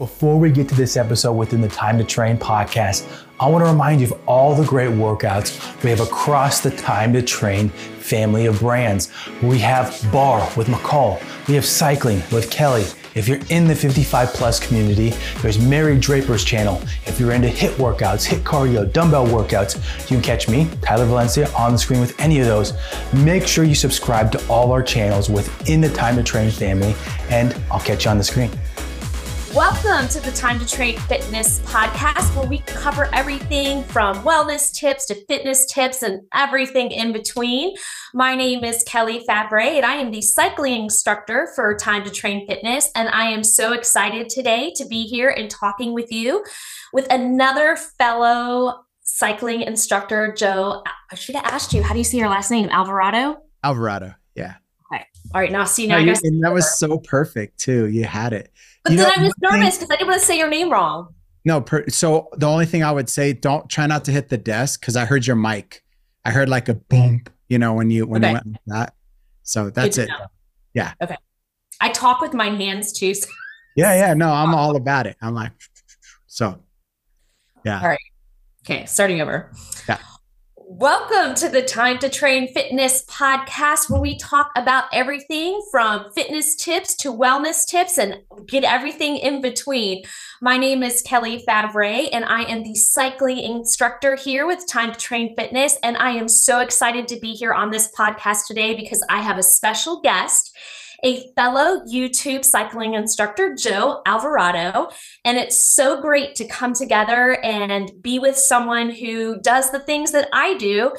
Before we get to this episode within the Time to Train podcast, I want to remind you of all the great workouts we have across the Time to Train family of brands. We have Barre with McCall, we have cycling with Kelly. If you're in the 55 plus community, there's Mary Draper's channel. If you're into HIIT workouts, HIIT cardio, dumbbell workouts, you can catch me, Tyler Valencia, on the screen with any of those. Make sure you subscribe to all our channels within the Time to Train family, and I'll catch you on the screen. Welcome to the Time to Train Fitness podcast, where we cover everything from wellness tips to fitness tips and everything in between. My name is Kelly Favret, and I am the cycling instructor for Time to Train Fitness. And I am so excited today to be here and talking with you with another fellow cycling instructor, Joe. I should have asked you, how do you say your last name? Alvarado? Alvarado, yeah. Okay. All right. Now, see, now no, you, and that was so perfect, too. You had it. But you then I was nervous because I didn't want to say your name wrong. No, per, so the only thing I would say, don't try not to hit the desk because I heard your mic. I heard like a boom, you know, when you when okay. you went like that. So that's it. Know. Yeah. Okay. I talk with my hands too. So. Yeah, yeah. No, I'm all about it. I'm like, so yeah. All right. Okay, starting over. Yeah. Welcome to the Time to Train Fitness podcast, where we talk about everything from fitness tips to wellness tips and get everything in between. My name is Kelly Favret, and I am the cycling instructor here with Time to Train Fitness. And I am so excited to be here on this podcast today because I have a special guest a fellow YouTube cycling instructor, Joe Alvarado. And it's so great to come together and be with someone who does the things that I do.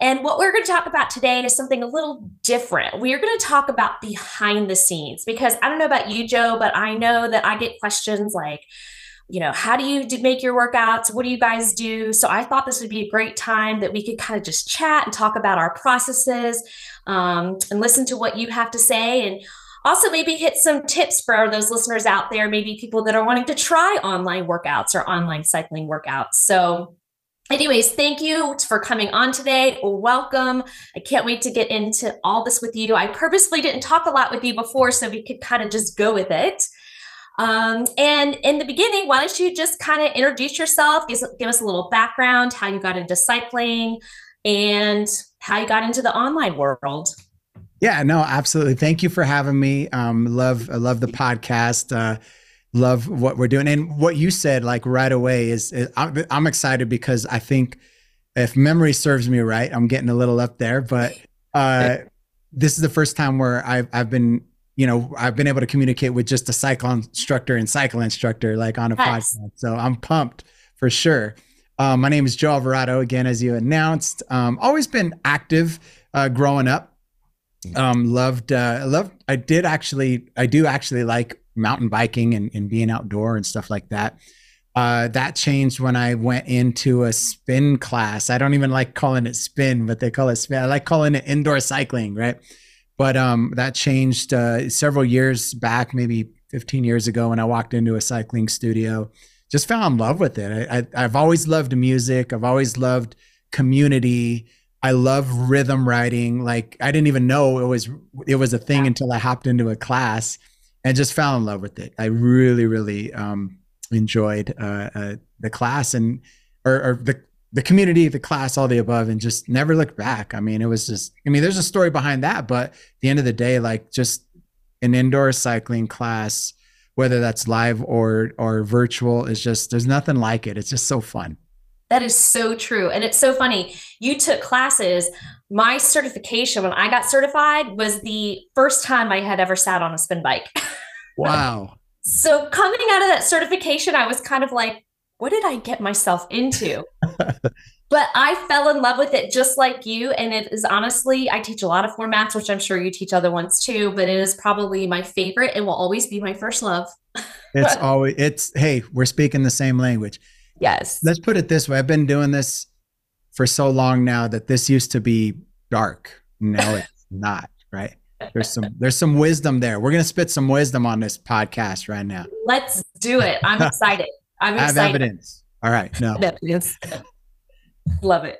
And what we're going to talk about today is something a little different. We are going to talk about behind the scenes because I don't know about you, Joe, but I know that I get questions like, you know, how do you do, make your workouts? What do you guys do? So I thought this would be a great time that we could kind of just chat and talk about our processes um, and listen to what you have to say. And also maybe hit some tips for those listeners out there, maybe people that are wanting to try online workouts or online cycling workouts. So Anyways, thank you for coming on today. Welcome. I can't wait to get into all this with you. I purposely didn't talk a lot with you before, so we could kind of just go with it. Um, and in the beginning, why don't you just kind of introduce yourself, give, give us a little background, how you got into cycling, and how you got into the online world. Yeah, no, absolutely. Thank you for having me. Um, love, I love the podcast. Uh, love what we're doing, and what you said, like right away, is, is I'm, I'm excited because I think if memory serves me right, I'm getting a little up there, but uh, this is the first time where I've I've been you know I've been able to communicate with just a cycle instructor and cycle instructor like on a yes. podcast. So I'm pumped for sure. Um, my name is Joe Alvarado again, as you announced. Um, always been active uh, growing up. Um, loved, uh, loved, I did actually, I do actually like mountain biking and, and being outdoor and stuff like that. Uh, that changed when I went into a spin class. I don't even like calling it spin, but they call it spin. I like calling it indoor cycling, right? But um, that changed uh, several years back, maybe 15 years ago, when I walked into a cycling studio. Just fell in love with it. I, I, I've always loved music. I've always loved community. I love rhythm writing. Like I didn't even know it was it was a thing until I hopped into a class and just fell in love with it. I really, really um, enjoyed uh, uh, the class and or, or, the the community, the class, all the above, and just never looked back. I mean, it was just. I mean, there's a story behind that, but at the end of the day, like just an indoor cycling class, whether that's live or or virtual, is just there's nothing like it. It's just so fun. That is so true. And it's so funny. You took classes. My certification, when I got certified, was the first time I had ever sat on a spin bike. Wow. so coming out of that certification, I was kind of like, what did I get myself into? but I fell in love with it just like you. And it is honestly, I teach a lot of formats, which I'm sure you teach other ones too, but it is probably my favorite and will always be my first love. it's always, it's, hey, we're speaking the same language. Yes. Let's put it this way. I've been doing this for so long now that this used to be dark. Now it's not, right? There's some there's some wisdom there. We're gonna spit some wisdom on this podcast right now. Let's do it. I'm excited. I'm excited. I have evidence. All right. No. Love it.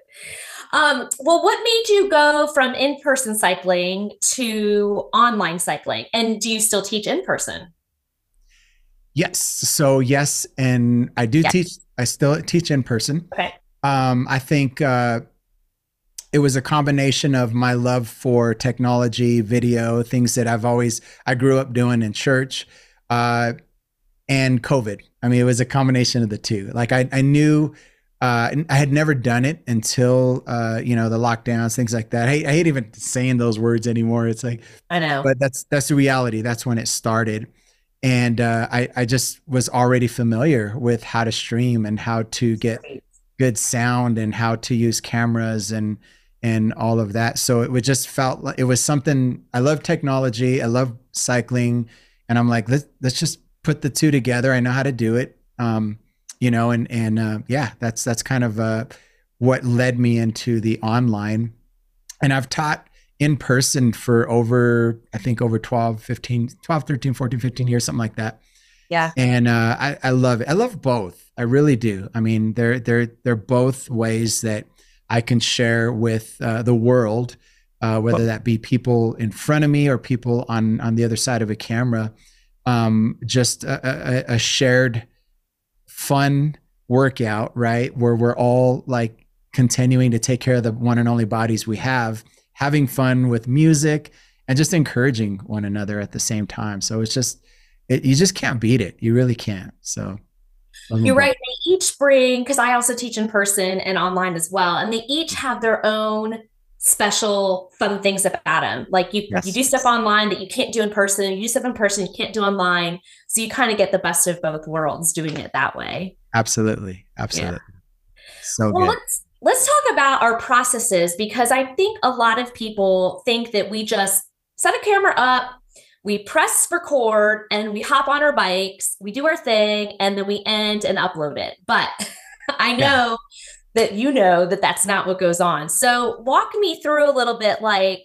Um, well, what made you go from in-person cycling to online cycling? And do you still teach in person? Yes. So yes, and I do Yes. teach. I still teach in person. Okay. Um, I think uh, it was a combination of my love for technology, video, things that I've always I grew up doing in church, uh, and COVID. I mean, it was a combination of the two. Like I, I knew. Uh, and I had never done it until uh, you know the lockdowns, things like that. I, I hate even saying those words anymore. It's like I know. but that's that's the reality. That's when it started, and uh, I I just was already familiar with how to stream and how to get good sound and how to use cameras and and all of that. So it would just felt like it was something. I love technology. I love cycling, and I'm like let's let's just put the two together. I know how to do it. Um, you know, and and uh, yeah, that's that's kind of uh, what led me into the online. And I've taught in person for over i think over 12 15 12 13 14 15 years something like that. Yeah. and uh, I, I love it. I love both. I really do. I mean they're they're they're both ways that i can share with uh, the world uh, whether that be people in front of me or people on on the other side of a camera. Um, just a, a, a shared fun workout right where we're all like continuing to take care of the one and only bodies we have having fun with music and just encouraging one another at the same time. So it's just, it, you just can't beat it. You really can't. So You're right. They each bring, because I also teach in person and online as well, and they each have their own special fun things about them. Like you, Yes. you do stuff online that you can't do in person. You do stuff in person you can't do online. So you kind of get the best of both worlds doing it that way. Absolutely. Absolutely. So well, good. let's let's talk about our processes because I think a lot of people think that we just set a camera up, we press record, and we hop on our bikes, we do our thing, and then we end and upload it. But I know that you know that that's not what goes on. So walk me through a little bit, like.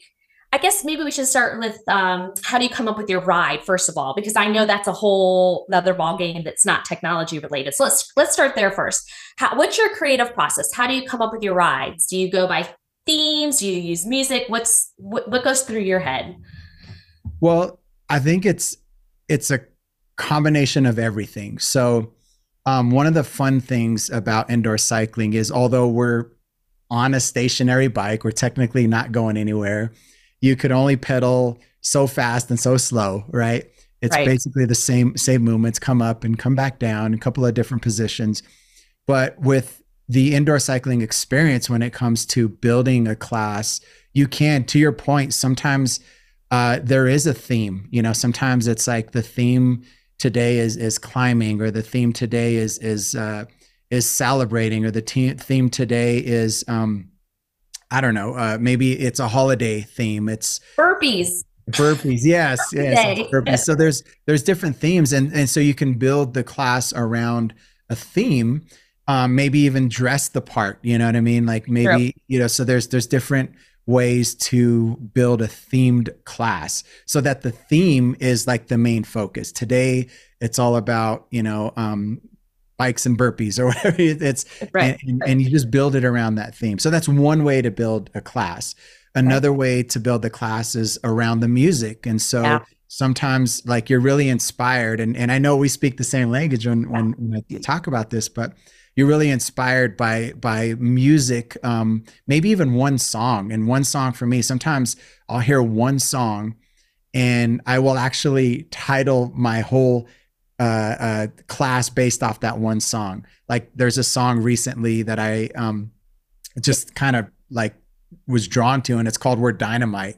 I guess maybe we should start with um, how do you come up with your ride first of all, because I know that's a whole other ball game that's not technology related. So let's let's start there first. How, what's your creative process? How do you come up with your rides? Do you go by themes? Do you use music? What's what, what goes through your head? Well, I think it's it's a combination of everything. So, um, one of the fun things about indoor cycling is although we're on a stationary bike, we're technically not going anywhere. You could only pedal so fast and so slow, right? It's Right. basically the same same movements, come up and come back down, a couple of different positions. But with the indoor cycling experience, when it comes to building a class, you can, to your point, sometimes uh, there is a theme. You know, sometimes it's like the theme today is is climbing, or the theme today is is uh, is celebrating, or the te- theme today is um, I don't know, uh, maybe it's a holiday theme. It's Burpees. burpees yes yes burpees. So there's there's different themes and and so you can build the class around a theme um maybe even dress the part you know what i mean? Like maybe you know so there's there's different ways to build a themed class so that the theme is like the main focus. Today it's all about you know um bikes and burpees or whatever it's Right. and, and, you just build it around that theme. So that's one way to build a class. Another way to build the class is around the music. And so Yeah. sometimes like you're really inspired and, and I know we speak the same language when, when, when I talk about this, but you're really inspired by by music, um, maybe even one song. And one song for me, sometimes I'll hear one song and I will actually title my whole uh, uh, class based off that one song. Like there's a song recently that I um, just kind of like was drawn to, and it's called "Word Dynamite."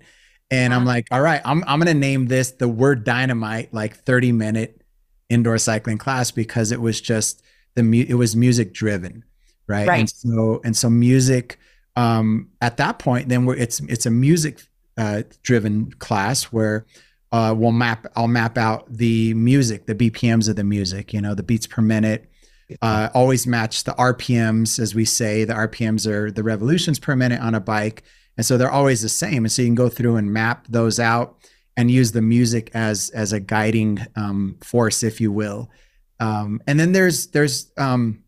And I'm like, all right, I'm I'm gonna name this the "Word Dynamite" like 30 minute indoor cycling class because it was just the mu- it was music driven, right? Right. And so and so music um, at that point, then we're, it's it's a music uh, driven class where uh, we'll map I'll map out the music, the BPMs of the music, you know, the beats per minute. Uh, always match the RPMs, as we say. The RPMs are the revolutions per minute on a bike, and so they're always the same. And so you can go through and map those out and use the music as as a guiding um, force, if you will. Um, and then there's there's um,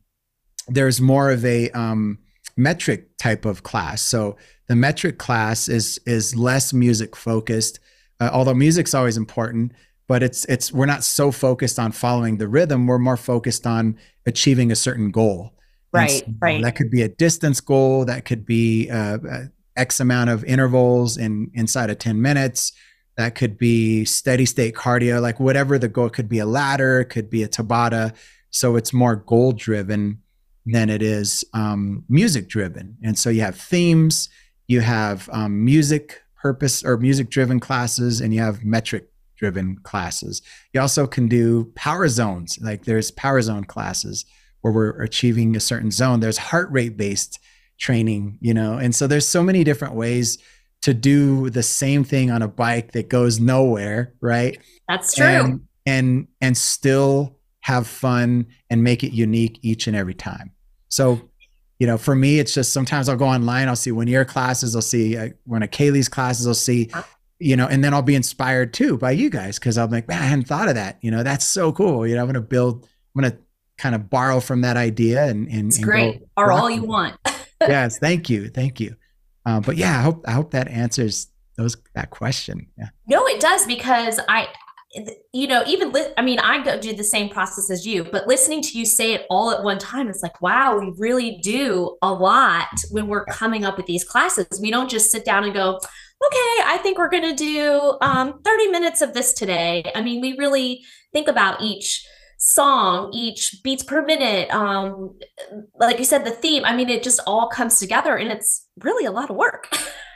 there's more of a um, metric type of class. So the metric class is is less music focused, uh, although music's always important. but it's it's we're not so focused on following the rhythm. We're more focused on achieving a certain goal. Right, so, right. That could be a distance goal. That could be uh, uh, X amount of intervals in inside of ten minutes. That could be steady state cardio, like whatever the goal could be a ladder, it could be a Tabata. So it's more goal driven than it is um, music driven. And so you have themes, you have um, music purpose or music driven classes, and you have metric driven classes. You also can do power zones, like there's power zone classes where we're achieving a certain zone. There's heart rate based training, you know, and so there's so many different ways to do the same thing on a bike that goes nowhere, right? That's true. And and, and still have fun and make it unique each and every time. So, you know, for me, it's just sometimes I'll go online, I'll see one year classes, I'll see uh, one of Kaylee's classes, I'll see, you know, and then I'll be inspired too by you guys because I'm like, man, I hadn't thought of that. You know, that's so cool. You know, I'm going to build, I'm going to kind of borrow from that idea and, and, it's and great. Or all you want. yes. Thank you. Thank you. Uh, but yeah, I hope, I hope that answers those, that question. Yeah. No, it does because I, you know, even li- I mean, I go do the same process as you, but listening to you say it all at one time, it's like, wow, we really do a lot when we're coming up with these classes. We don't just sit down and go, okay, I think we're going to do um, 30 minutes of this today. I mean, we really think about each song, each beats per minute. Um, like you said, the theme. I mean, it just all comes together, and it's really a lot of work.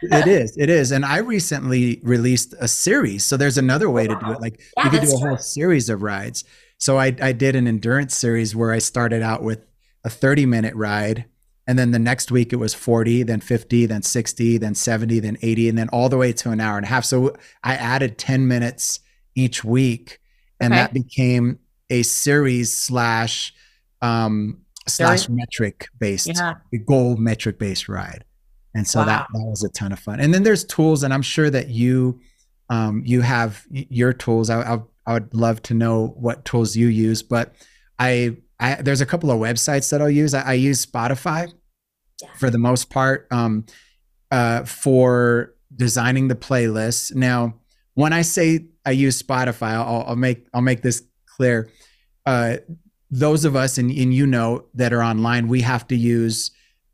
it is. It is. And I recently released a series, so there's another way wow. to do it. Like yeah, you could do a true. whole series of rides. So I, I did an endurance series where I started out with a 30 minute ride. And then the next week it was 40, then 50, then 60, then 70, then 80, and then all the way to an hour and a half. So I added 10 minutes each week. And Okay. that became a series slash um slash metric based Yeah. goal metric based ride. And so that, Wow. that was a ton of fun. And then there's tools, and I'm sure that you um, you have your tools. I, I I would love to know what tools you use, but I I there's a couple of websites that I'll use. I, I use Spotify Yeah. for the most part um, uh, for designing the playlist. Now, when I say I use Spotify, I'll, I'll make I'll make this clear. Uh, those of us and, and you know that are online, we have to use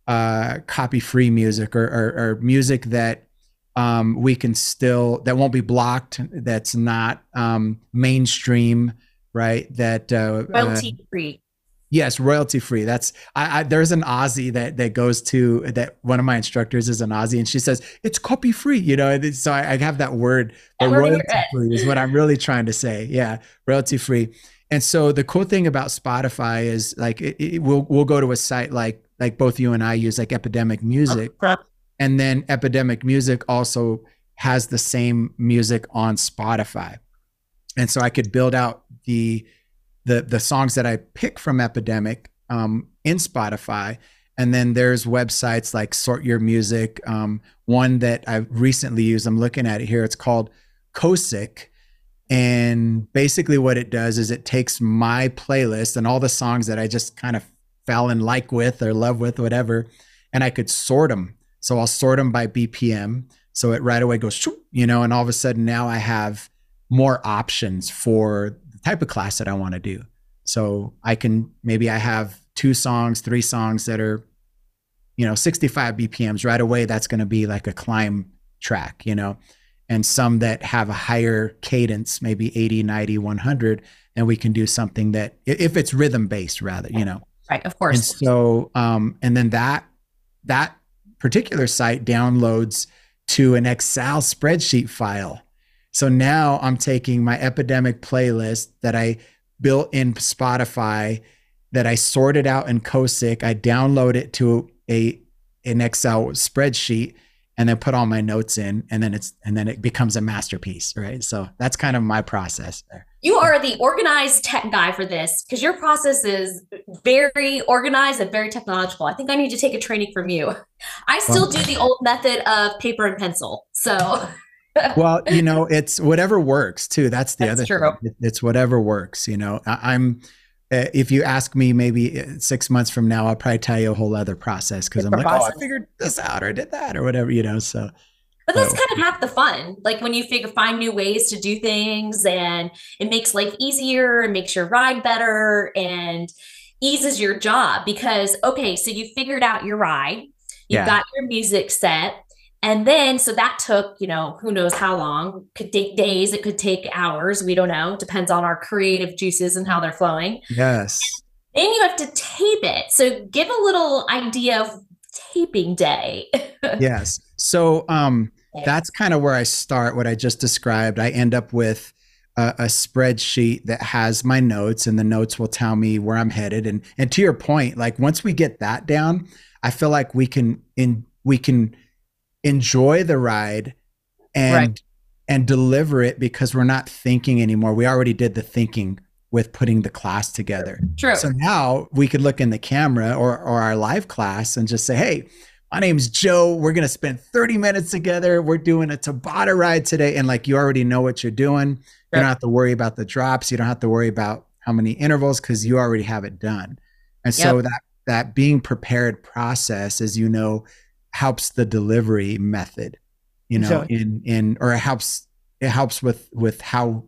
uh, copy free music or, or, or music that um, we can still that won't be blocked. That's not um, mainstream, right? That uh, uh, Royalty free. Yes, royalty free. That's I, I there's an Aussie that that goes to that one of my instructors is an Aussie and she says it's copy free, you know. So I, I have that word, but royalty free is what I'm really trying to say. Yeah, royalty free. And so the cool thing about Spotify is like it, it, we'll we'll go to a site like like both you and I use like Epidemic Music, and then Epidemic Music also has the same music on Spotify. And so I could build out the the the songs that I pick from Epidemic um, in Spotify. And then there's websites like Sort Your Music. Um, one that I recently used, I'm looking at it here. It's called Chosic. And basically, what it does is it takes my playlist and all the songs that I just kind of fell in like with or love with, whatever, and I could sort them. So I'll sort them by BPM. So it right away goes, you know, and all of a sudden now I have more options for the type of class that I want to do. So I can maybe I have two songs, three songs that are, you know, 65 BPMs right away. That's going to be like a climb track, you know, and some that have a higher cadence, maybe 80, 90, 100. And we can do something that, if it's rhythm based, rather, you know. Right, of course. And so, um, and then that that particular site downloads to an Excel spreadsheet file. So now I'm taking my epidemic playlist that I built in Spotify, that I sorted out in Chosic. I download it to a an Excel spreadsheet, and then put all my notes in, and then it's and then it becomes a masterpiece, right? So that's kind of my process there. You are the organized tech guy for this because your process is very organized and very technological. I think I need to take a training from you. I still do the old method of paper and pencil. So, well, you know, it's whatever works too. That's the That's other true. thing. It's whatever works. You know, I, I'm. Uh, if you ask me, maybe uh, six months from now, I'll probably tell you a whole other process because I'm like, Different oh, I figured this out or did that or whatever. You know, so But that's kind of half the fun. Like when you figure find new ways to do things and it makes life easier and makes your ride better and eases your job because okay, so you figured out your ride, you've Yeah. got your music set, and then so that took, you know, who knows how long, could take days, it could take hours, we don't know, depends on our creative juices and how they're flowing. Yes. Then you have to tape it. So give a little idea of taping day. yes. So um that's kind of where I start what I just described. I end up with a, a spreadsheet that has my notes and the notes will tell me where I'm headed and and to your point, like once we get that down, I feel like we can in we can enjoy the ride and Right. and deliver it because we're not thinking anymore. We already did the thinking with putting the class together. True. So now we could look in the camera or, or our live class and just say, hey, my name's Joe. We're going to spend 30 minutes together. We're doing a Tabata ride today. And like you already know what you're doing. You don't have to worry about the drops. You don't have to worry about how many intervals because you already have it done. And so Yep. that that being prepared process, as you know, helps the delivery method, you know, in in or it helps it helps with with how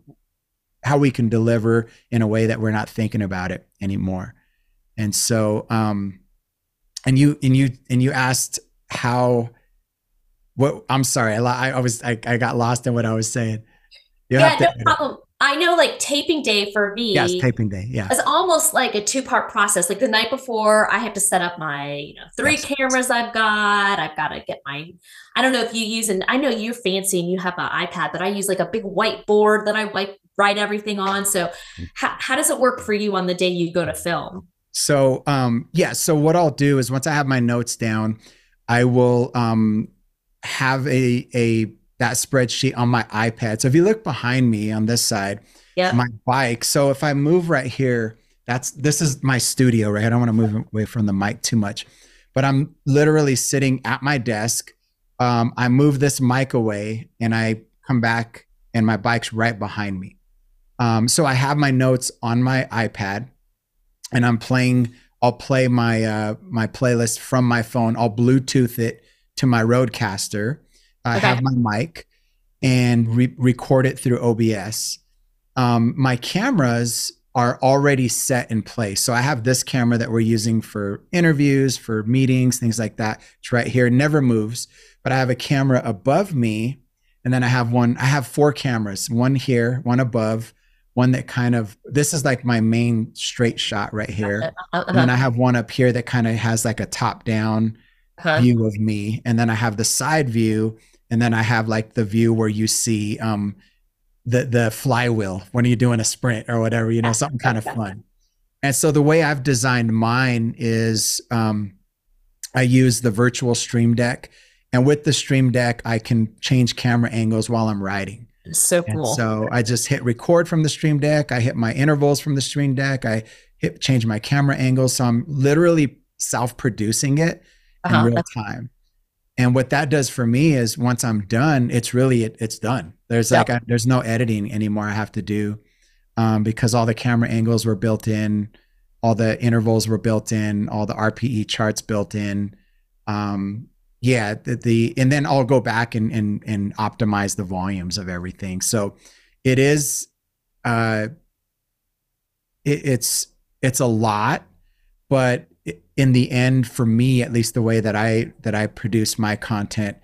how we can deliver in a way that we're not thinking about it anymore. And so um and you and you and you asked how what I'm sorry, I, I was I, I got lost in what I was saying. You yeah, have to no problem. I know like taping day for me Yes, taping day. Yeah. It's almost like a two-part process. Like the night before, I have to set up my you know, three Yes. cameras I've got. I've got to get my I don't know if you use and I know you're fancy and you have an iPad, but I use like a big whiteboard that I wipe write everything on. So Mm. how, how does it work for you on the day you go to film? So um yeah, so what I'll do is once I have my notes down, I will um have a a that spreadsheet on my iPad. So if you look behind me on this side, Yeah. my bike. So if I move right here, that's this is my studio, right? I don't want to move away from the mic too much. But I'm literally sitting at my desk. Um, I move this mic away and I come back and my bike's right behind me. Um, so I have my notes on my iPad and I'm playing. I'll play my uh, my playlist from my phone. I'll Bluetooth it to my RODECaster. I Okay. have my mic and re- record it through OBS. Um, my cameras are already set in place. So I have this camera that we're using for interviews, for meetings, things like that. It's right here, never moves. But I have a camera above me, and then I have one. I have four cameras: one here, one above, one that kind of. This is like my main straight shot right here, Uh, and then I have one up here that kind of has like a top-down uh-huh. view of me and then i have the side view and then i have like the view where you see um the the flywheel when you're doing a sprint or whatever you know something kind of fun and so the way i've designed mine is um i use the virtual stream deck and with the stream deck i can change camera angles while i'm riding so and cool. so I just hit record from the Stream Deck. I hit my intervals from the Stream Deck. I hit change my camera angles. So I'm literally self-producing it Uh-huh. in real time. And what that does for me is once I'm done, it's really it, it's done. There's like I, there's no editing anymore I have to do um, because all the camera angles were built in, all the intervals were built in, all the RPE charts built in. Um, yeah, the, the and then I'll go back and and and optimize the volumes of everything. So it is uh it, it's it's a lot, but in the end for me at least the way that I that I produce my content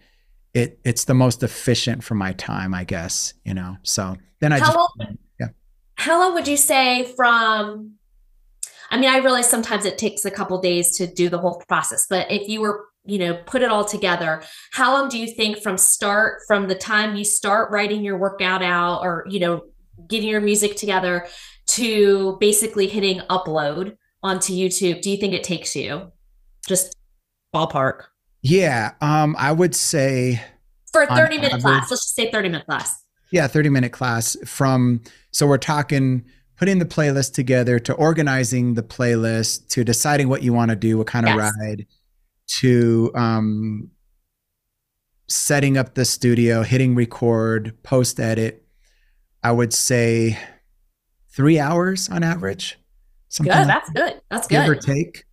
it it's the most efficient for my time, I guess, you know. So then I How just long- yeah. How long would you say from? I mean, I realize sometimes it takes a couple days to do the whole process, but if you were, you know, put it all together, how long do you think from start, from the time you start writing your workout out or, you know, getting your music together to basically hitting upload onto YouTube? Do you think it takes you? Just ballpark. Yeah, um I would say For a 30 minute average- class, let's just say 30 minute class. Yeah, 30 minute class from so we're talking putting the playlist together to organizing the playlist to deciding what you want to do, what kind of Yes. ride, to um setting up the studio, hitting record, post edit. I would say three hours on average. Something Good. like That's good. That's good. give or take.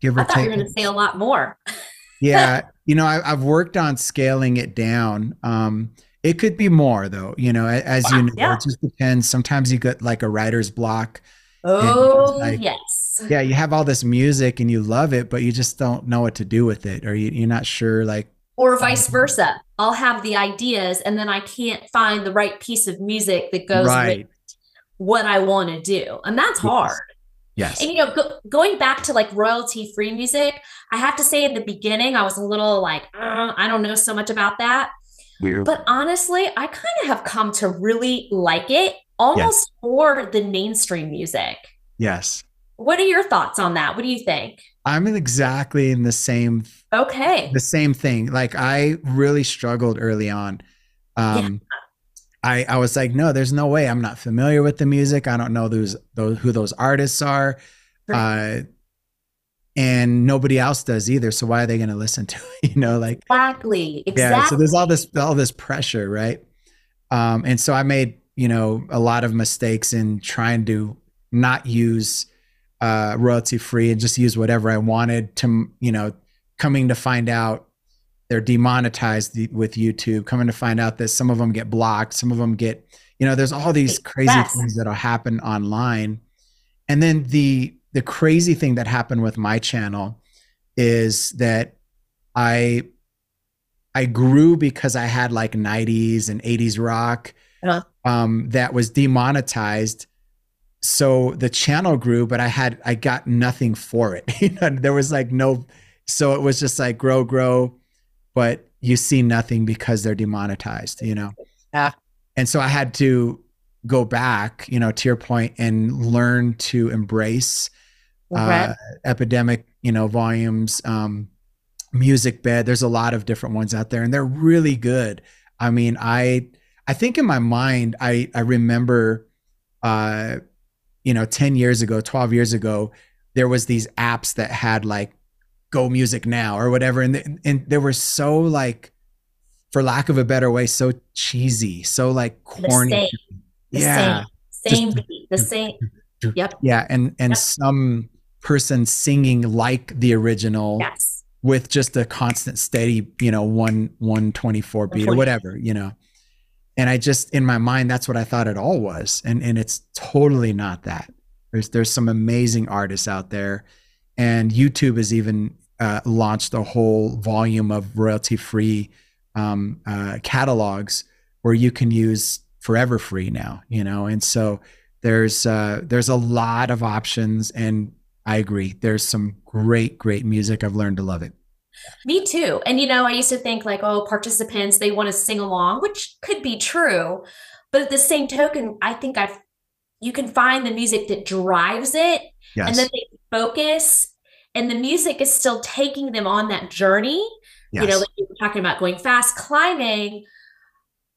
Give or take. I thought you take. were going to say a lot more. yeah you know, I, have worked on scaling it down. Um, it could be more though, you know, as wow, you know, yeah. it just depends. Sometimes you get like a writer's block. Oh, like, yes. Yeah, you have all this music and you love it, but you just don't know what to do with it, or you, you're not sure, like, or vice versa. I'll have the ideas and then I can't find the right piece of music that goes right. with what I want to do. And that's hard. Yes. And you know, go, going back to like royalty free music, I have to say in the beginning, I was a little like, uh, I don't know so much about that. Weird. But honestly, I kind of have come to really like it almost yes. for the mainstream music. Yes. What are your thoughts on that? What do you think? I'm exactly in the same okay the same thing. Like I really struggled early on. Um yeah. I I was like, no, there's no way. I'm not familiar with the music. I don't know those those who those artists are. Right. Uh and nobody else does either. So why are they going to listen to it? You know, like exactly, exactly. Yeah. So there's all this all this pressure, right? Um, and so I made you know a lot of mistakes in trying to not use uh, royalty free and just use whatever I wanted. To you know, coming to find out they're demonetized with YouTube. Coming to find out that some of them get blocked, some of them get you know, there's all these crazy yes. things that'll happen online, and then the the crazy thing that happened with my channel is that I I grew because I had like 90s and 80s rock uh-huh. um, that was demonetized. So the channel grew, but I had I got nothing for it. you know, there was like no, so it was just like grow, grow, but you see nothing because they're demonetized. You know, yeah. And so I had to go back, you know, to your point, and learn to embrace uh, epidemic, you know, volumes, um, music bed. There's a lot of different ones out there, and they're really good. I mean, I I think in my mind, I I remember, uh, you know, ten years ago, twelve years ago, there was these apps that had like Go Music Now or whatever, and they, and they were so like, for lack of a better way, so cheesy, so like corny. The same. The yeah, same, same beat, the same. Yep. Yeah, and and yep. some person singing like the original yes. with just a constant steady you know one 124 beat or whatever you know and i just in my mind that's what i thought it all was and and it's totally not that there's there's some amazing artists out there and youtube is even uh, launched a whole volume of royalty free um, uh, catalogs where you can use forever free now you know and so there's uh, there's a lot of options and I agree. There's some great, great music. I've learned to love it. Me too. And you know, I used to think like, oh, participants, they want to sing along, which could be true. But at the same token, I think I've you can find the music that drives it yes. and then they focus and the music is still taking them on that journey. Yes. You know, like you were talking about going fast, climbing.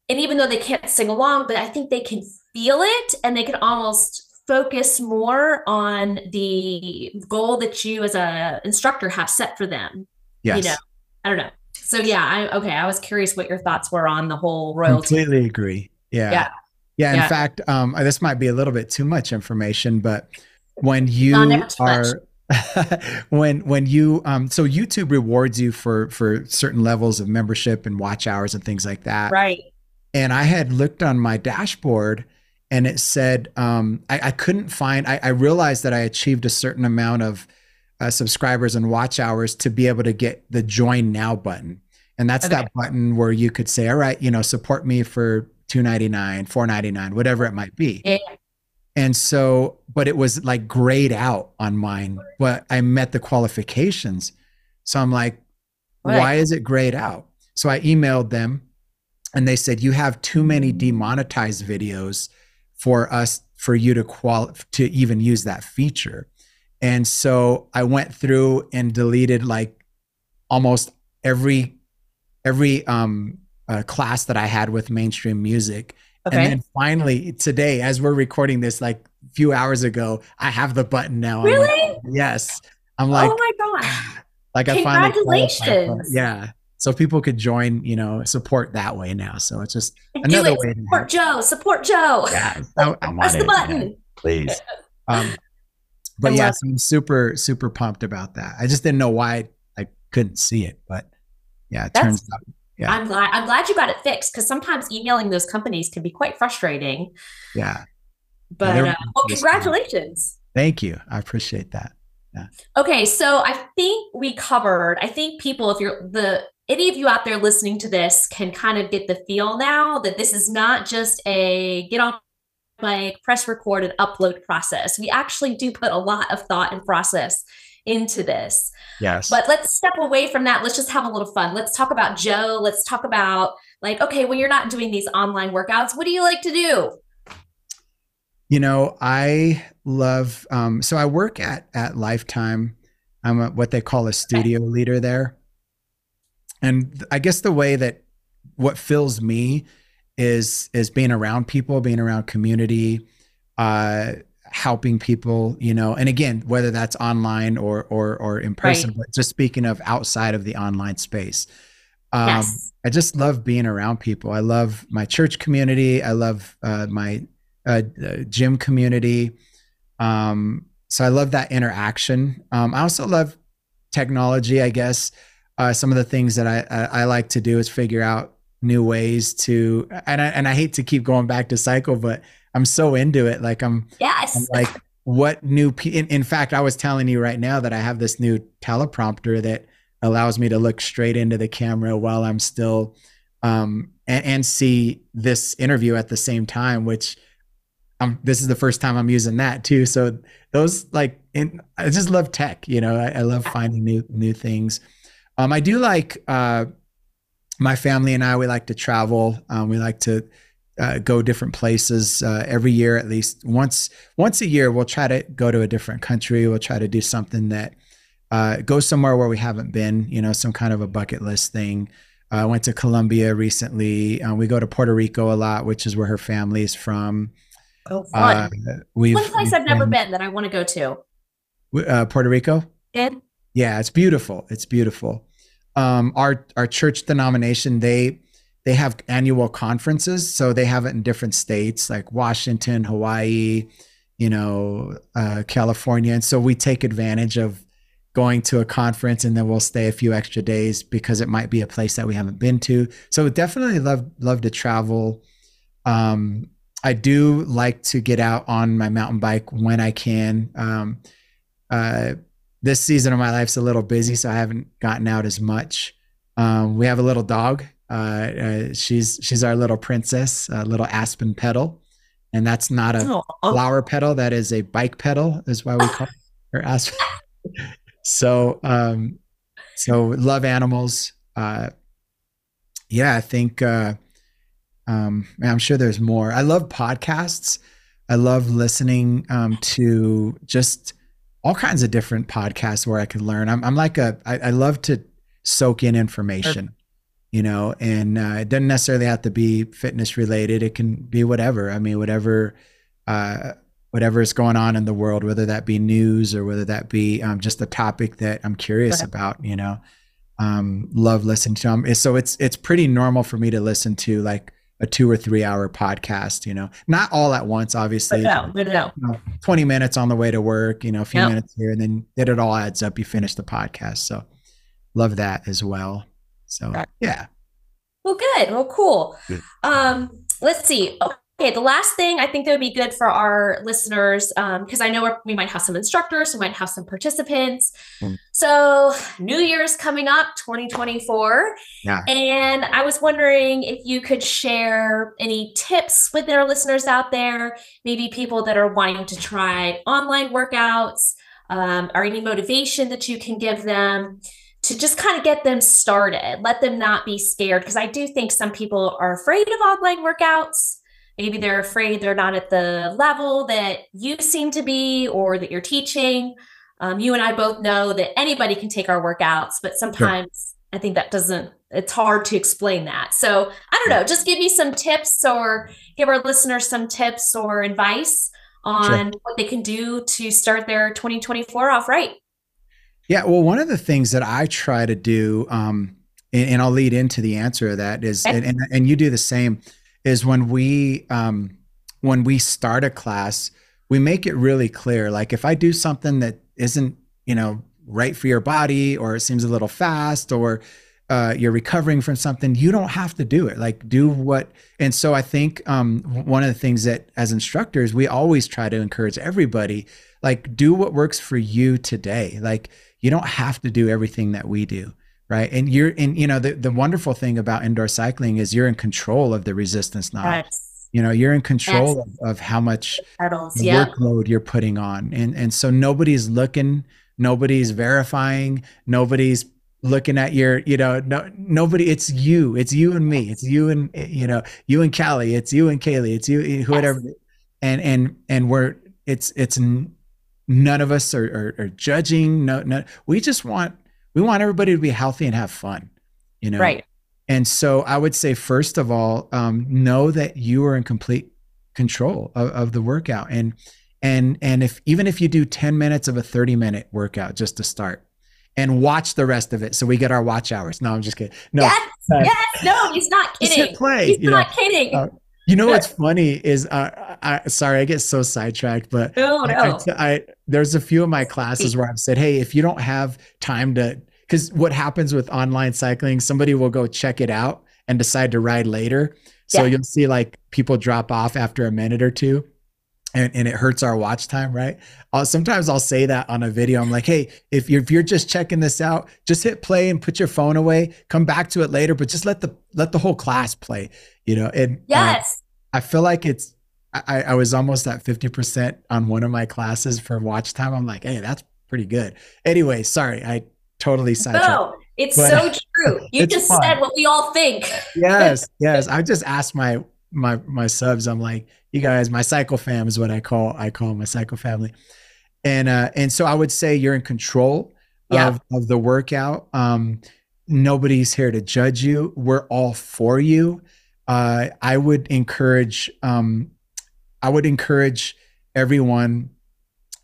And even though they can't sing along, but I think they can feel it and they can almost focus more on the goal that you as a instructor have set for them. Yes. You know, I don't know. So yeah, I okay. I was curious what your thoughts were on the whole royalty. Completely agree. Yeah. Yeah. Yeah. In yeah. fact, um, this might be a little bit too much information, but when you are when when you um so YouTube rewards you for for certain levels of membership and watch hours and things like that. Right. And I had looked on my dashboard and it said um, I, I, couldn't find. I, I, realized that I achieved a certain amount of uh, subscribers and watch hours to be able to get the join now button, and that's okay. that button where you could say, "All right, you know, support me for two ninety nine, four ninety nine, whatever it might be." Yeah. And so, but it was like grayed out on mine, but I met the qualifications. So I'm like, right. why is it grayed out? So I emailed them and they said, you have too many demonetized videos for us for you to qual to even use that feature. And so I went through and deleted like almost every every um uh, class that I had with mainstream music. Okay. And then finally today, as we're recording this, like a few hours ago, I have the button now. Really? Like, yes. I'm like, oh my gosh. Like I finally Congratulations. Yeah so people could join you know support that way now so it's just another it. way support joe support joe yeah I press the it, button yeah, please um but yes yeah, so i'm super super pumped about that i just didn't know why i couldn't see it but yeah, it That's- turns out. Yeah. I'm glad I'm glad you got it fixed because sometimes emailing those companies can be quite frustrating. Yeah. But uh, well, congratulations. Thank you. I appreciate that. Okay, so I think we covered. I think people, if you're the any of you out there listening to this, can kind of get the feel now that this is not just a get on mic, press record, and upload process. We actually do put a lot of thought and process into this. Yes. But let's step away from that. Let's just have a little fun. Let's talk about Joe. Let's talk about like, okay, when you're not doing these online workouts, what do you like to do? You know, I love. Um, so I work at at Lifetime. I'm a, what they call a studio leader there, and I guess the way that what fills me is is being around people, being around community, uh, helping people. You know, and again, whether that's online or or or in person, Right. but just speaking of outside of the online space. Um, yes. I just love being around people. I love my church community. I love uh, my uh, uh, gym community. Um, so I love that interaction. Um, I also love technology. I guess uh, some of the things that I, I I like to do is figure out new ways to. And I, and I hate to keep going back to cycle, but I'm so into it. Like I'm Yes. I'm like, what new? P- in, in fact, I was telling you right now that I have this new teleprompter that allows me to look straight into the camera while I'm still um, and, and see this interview at the same time, which um, this is the first time I'm using that too. So those like, in, I just love tech. You know, I, I love finding new new things. Um, I do like uh, my family and I. We like to travel. Um, we like to uh, go different places uh, every year, at least once once a year. We'll try to go to a different country. We'll try to do something that uh, go somewhere where we haven't been. You know, some kind of a bucket list thing. Uh, I went to Colombia recently. Uh, we go to Puerto Rico a lot, which is where her family is from. oh, fun. Uh, we've, One place we've I've never been that I want to go to. Uh, Puerto Rico. Yeah, it's beautiful. It's beautiful. Um, our our church denomination they they have annual conferences, so they have it in different states like Washington, Hawaii, you know, uh, California, and so we take advantage of going to a conference and then we'll stay a few extra days because it might be a place that we haven't been to. So definitely love love to travel. Um, I do like to get out on my mountain bike when I can. Um, uh, this season of my life's a little busy, so I haven't gotten out as much. Um, we have a little dog. Uh, uh, she's she's our little princess, a little aspen petal, and that's not a Oh, flower petal. That is a bike pedal. Is why we call her aspen. so um, so love animals. Uh, yeah, I think. Uh, um, I'm sure there's more. I love podcasts. I love listening um, to just all kinds of different podcasts where I can learn. I'm, I'm like a, I, I love to soak in information, you know, and uh, it doesn't necessarily have to be fitness related. It can be whatever. I mean, whatever, uh, whatever is going on in the world, whether that be news or whether that be um, just a topic that I'm curious about, you know, um, love listening to them. So it's, it's pretty normal for me to listen to like a two or three hour podcast, you know, not all at once, obviously. no, but no. you know, 20 minutes on the way to work, you know, a few Yep. minutes here, and then it all adds up. You finish the podcast. So love that as well. So yeah. Well, good. Well, cool. Good. Um, let's see. Okay, the last thing I think that would be good for our listeners, because I know we might have some instructors, we might have some participants. Mm. So, New Year's coming up, 2024. Yeah. And I was wondering if you could share any tips with our listeners out there, maybe people that are wanting to try online workouts, um, or any motivation that you can give them to just kind of get them started, let them not be scared. Because I do think some people are afraid of online workouts. Maybe they're afraid they're not at the level that you seem to be or that you're teaching. Um, you and I both know that anybody can take our workouts, but sometimes I think that doesn't, it's hard to explain that. So I don't know, just give me some tips or give our listeners some tips or advice on what they can do to start their 2024 off right. Yeah. Well, one of the things that I try to do, um, and, and I'll lead into the answer of that is, Okay. and, and, and you do the same, is when we, um, when we start a class, we make it really clear. Like if I do something that isn't, you know, right for your body, or it seems a little fast, or uh, you're recovering from something, you don't have to do it. Like do what. And so I think um, one of the things that as instructors we always try to encourage everybody, like do what works for you today. Like you don't have to do everything that we do right and you're and you know the, the wonderful thing about indoor cycling is you're in control of the resistance knob yes. you know you're in control yes. of, of, how much Pedals, yeah. workload you're putting on and and so nobody's looking nobody's verifying nobody's looking at your you know no nobody it's you it's you and me it's you and eh, you know you and Callie it's you and Kaylee it's you eh, whatever yes. and and and we're it's it's none of us are, are, are judging. No no we just want we want everybody to be healthy and have fun you know? Right. And so i would say first of all um, know that you are in complete control of, of the workout. And and and if even if you do 10 minutes of a 30 minute workout just to start and watch the rest of it. So we get our watch hours. No i'm just kidding. No. Yes, uh, yes. No he's not kidding. play he's not know. kidding. Uh, you know what's funny is uh, I sorry I get so sidetracked, but no, no. I, I, there's a few of my classes where I've said, hey, if you don't have time to, because what happens with online cycling, somebody will go check it out and decide to ride later. So yeah. you'll see like people drop off after a minute or two. And, and it hurts our watch time, right? Uh, sometimes I'll say that on a video. I'm like, hey, if you're if you're just checking this out, just hit play and put your phone away. Come back to it later, but just let the let the whole class play you know and yes uh, i feel like it's I, I was almost at 50% on one of my classes for watch time i'm like hey that's pretty good anyway sorry i totally sidetracked no, it's but, so true you just fun. said what we all think yes yes i just asked my my my subs i'm like you guys my cycle fam is what i call i call my cycle family and uh and so i would say you're in control yeah. of of the workout um nobody's here to judge you we're all for you uh, I would encourage um, I would encourage everyone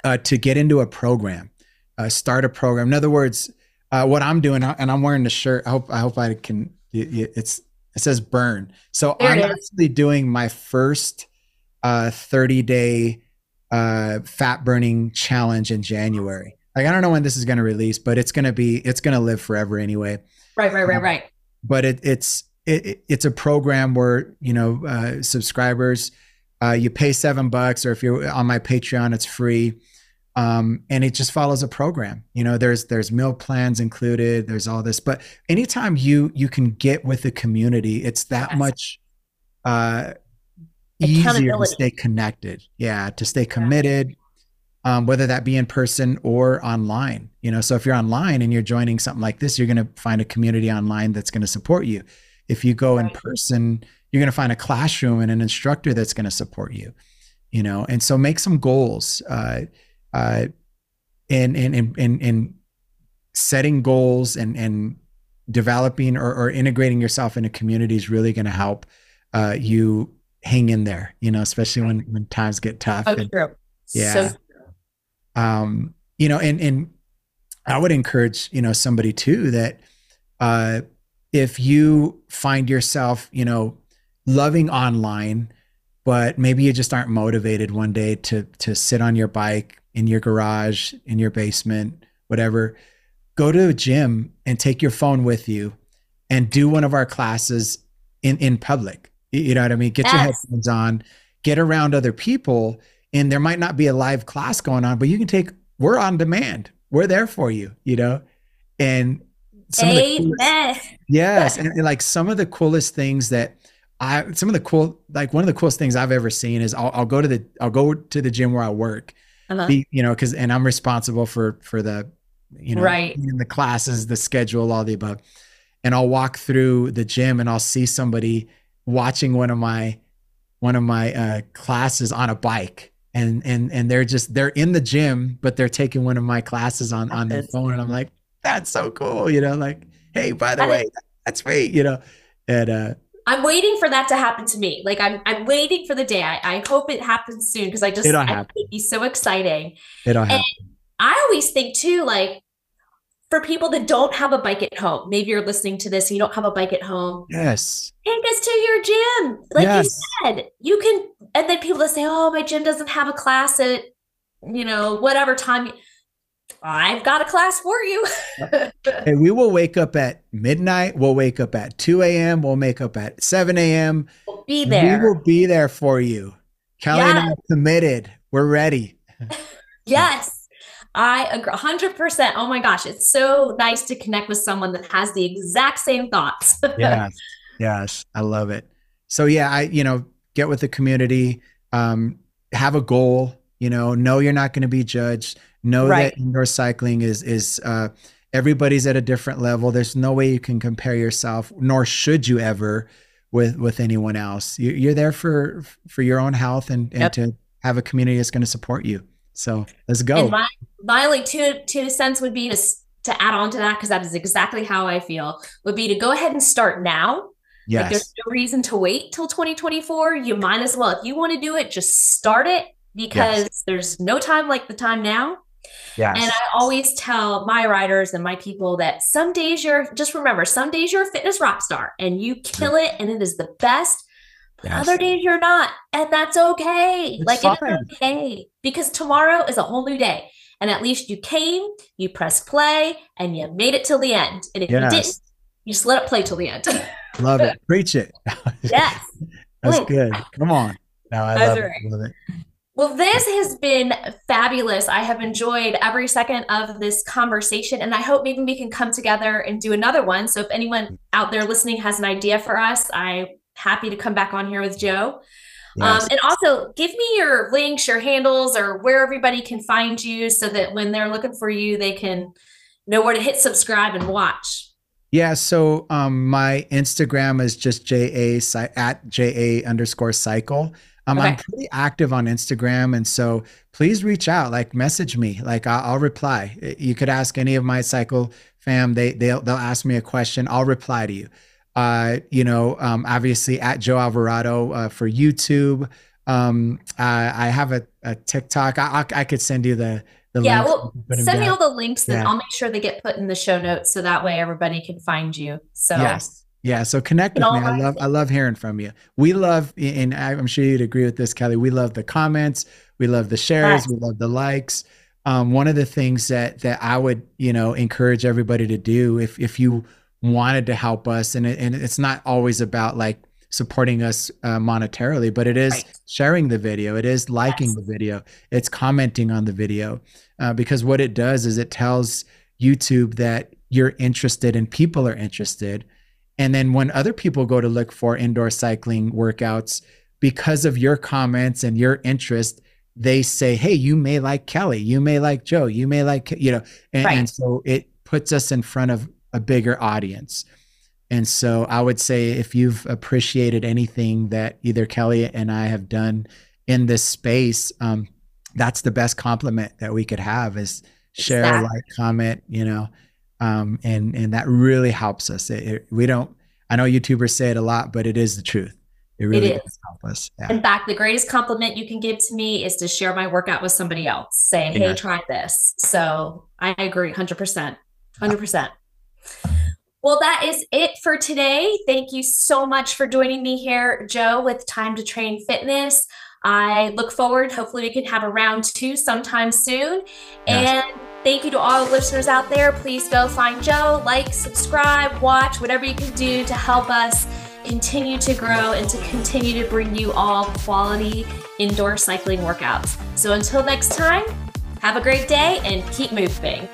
uh, to get into a program, uh, start a program. In other words, uh, what I'm doing, and I'm wearing the shirt. I hope I hope I can. It's it says burn. So there I'm actually doing my first uh, 30 day uh, fat burning challenge in January. Like I don't know when this is going to release, but it's going to be it's going to live forever anyway. Right, right, right, right. But it, it's it, it's a program where you know uh, subscribers uh, you pay seven bucks or if you're on my patreon it's free um, and it just follows a program you know there's there's meal plans included there's all this but anytime you you can get with the community it's that yes. much uh, easier to stay connected yeah to stay committed um, whether that be in person or online you know so if you're online and you're joining something like this you're going to find a community online that's going to support you if you go in person, you're going to find a classroom and an instructor that's going to support you, you know. And so make some goals. Uh, uh, in in in in, in setting goals and and developing or, or integrating yourself in a community is really going to help uh, you hang in there. You know, especially when when times get tough. Oh, and, true. Yeah. So- um, you know, and and I would encourage you know somebody too that uh, if you find yourself, you know, loving online, but maybe you just aren't motivated one day to to sit on your bike in your garage, in your basement, whatever, go to a gym and take your phone with you and do one of our classes in in public. You know what I mean? Get yes. your headphones on, get around other people, and there might not be a live class going on, but you can take we're on demand. We're there for you, you know? And some Amen. Of coolest, yes, and, and, like some of the coolest things that I, some of the cool, like one of the coolest things I've ever seen is I'll, I'll go to the, I'll go to the gym where I work, uh-huh. be, you know, because and I'm responsible for for the, you know, right. in the classes, the schedule, all the above, and I'll walk through the gym and I'll see somebody watching one of my one of my uh, classes on a bike. And and and they're just they're in the gym but they're taking one of my classes on on their phone. And i'm like that's so cool, you know, like, hey, by the way, that's great, you know. And uh I'm waiting for that to happen to me. Like I'm I'm waiting for the day. I, I hope it happens soon because I just it'll happen. it'd be so exciting. It'll happen. I always think too, like for people that don't have a bike at home, maybe you're listening to this and you don't have a bike at home. Yes. Take us to your gym. Like yes. you said, you can, and then people that say, oh, my gym doesn't have a class at, you know, whatever time I've got a class for you. hey, we will wake up at midnight. We'll wake up at 2 a.m. We'll wake up at 7 a.m. We'll be there. We will be there for you. Kelly yes. and I are committed. We're ready. yes. I agree 100%. Oh my gosh, it's so nice to connect with someone that has the exact same thoughts. yes. Yes, I love it. So yeah, I you know, get with the community, um have a goal, you know, know you're not going to be judged, know right. that indoor cycling is is uh everybody's at a different level. There's no way you can compare yourself, nor should you ever with with anyone else. You, are there for for your own health and, and yep. to have a community that's going to support you. So let's go. And my, my only two two cents would be to to add on to that because that is exactly how I feel. Would be to go ahead and start now. Yes. Like there's no reason to wait till 2024. You might as well, if you want to do it, just start it because yes. there's no time like the time now. Yes. And I always tell my riders and my people that some days you're just remember, some days you're a fitness rock star and you mm-hmm. kill it and it is the best. Yes. Other days you're not, and that's okay. It's like it's okay because tomorrow is a whole new day. And at least you came, you pressed play, and you made it till the end. And if yes. you didn't, you just let it play till the end. love it. Preach it. yes. That's good. Come on. Now I love, right. it. love it. Well, this has been fabulous. I have enjoyed every second of this conversation, and I hope maybe we can come together and do another one. So, if anyone out there listening has an idea for us, I'm happy to come back on here with Joe. Yes. Um, and also, give me your links, your handles, or where everybody can find you so that when they're looking for you, they can know where to hit subscribe and watch. Yeah, so um, my Instagram is just ja at ja underscore cycle. Um, okay. I'm pretty active on Instagram, and so please reach out, like message me, like I'll, I'll, reply. You could ask any of my cycle fam; they they'll they'll ask me a question, I'll reply to you. Uh, you know, um, obviously at Joe Alvarado uh, for YouTube. Um, I have a, a TikTok. I, I, I could send you the the yeah, well, send me all the links, and yeah. I'll make sure they get put in the show notes, so that way everybody can find you. So yes, yeah. So connect with me. I love I love hearing from you. We love, and I'm sure you'd agree with this, Kelly. We love the comments. We love the shares. Yes. We love the likes. Um, one of the things that that I would you know encourage everybody to do if if you wanted to help us, and it, and it's not always about like supporting us uh, monetarily, but it is right. sharing the video, it is liking yes. the video, it's commenting on the video, uh, because what it does is it tells YouTube that you're interested and people are interested. And then when other people go to look for indoor cycling workouts, because of your comments and your interest, they say, Hey, you may like Kelly, you may like Joe, you may like, you know, and, right. and so it puts us in front of a bigger audience. And so I would say if you've appreciated anything that either Kelly and I have done in this space, um, that's the best compliment that we could have is share, exactly. like, comment, you know, um, and and that really helps us. It, it, we don't. I know YouTubers say it a lot, but it is the truth. It really it does help us. Yeah. In fact, the greatest compliment you can give to me is to share my workout with somebody else, saying, "Hey, yeah. try this." So I agree, hundred percent, hundred percent. Well, that is it for today. Thank you so much for joining me here, Joe, with Time to Train Fitness. I look forward, hopefully, we can have a round two sometime soon. Yes. And thank you to all the listeners out there. Please go find Joe, like, subscribe, watch, whatever you can do to help us continue to grow and to continue to bring you all quality indoor cycling workouts. So until next time, have a great day and keep moving.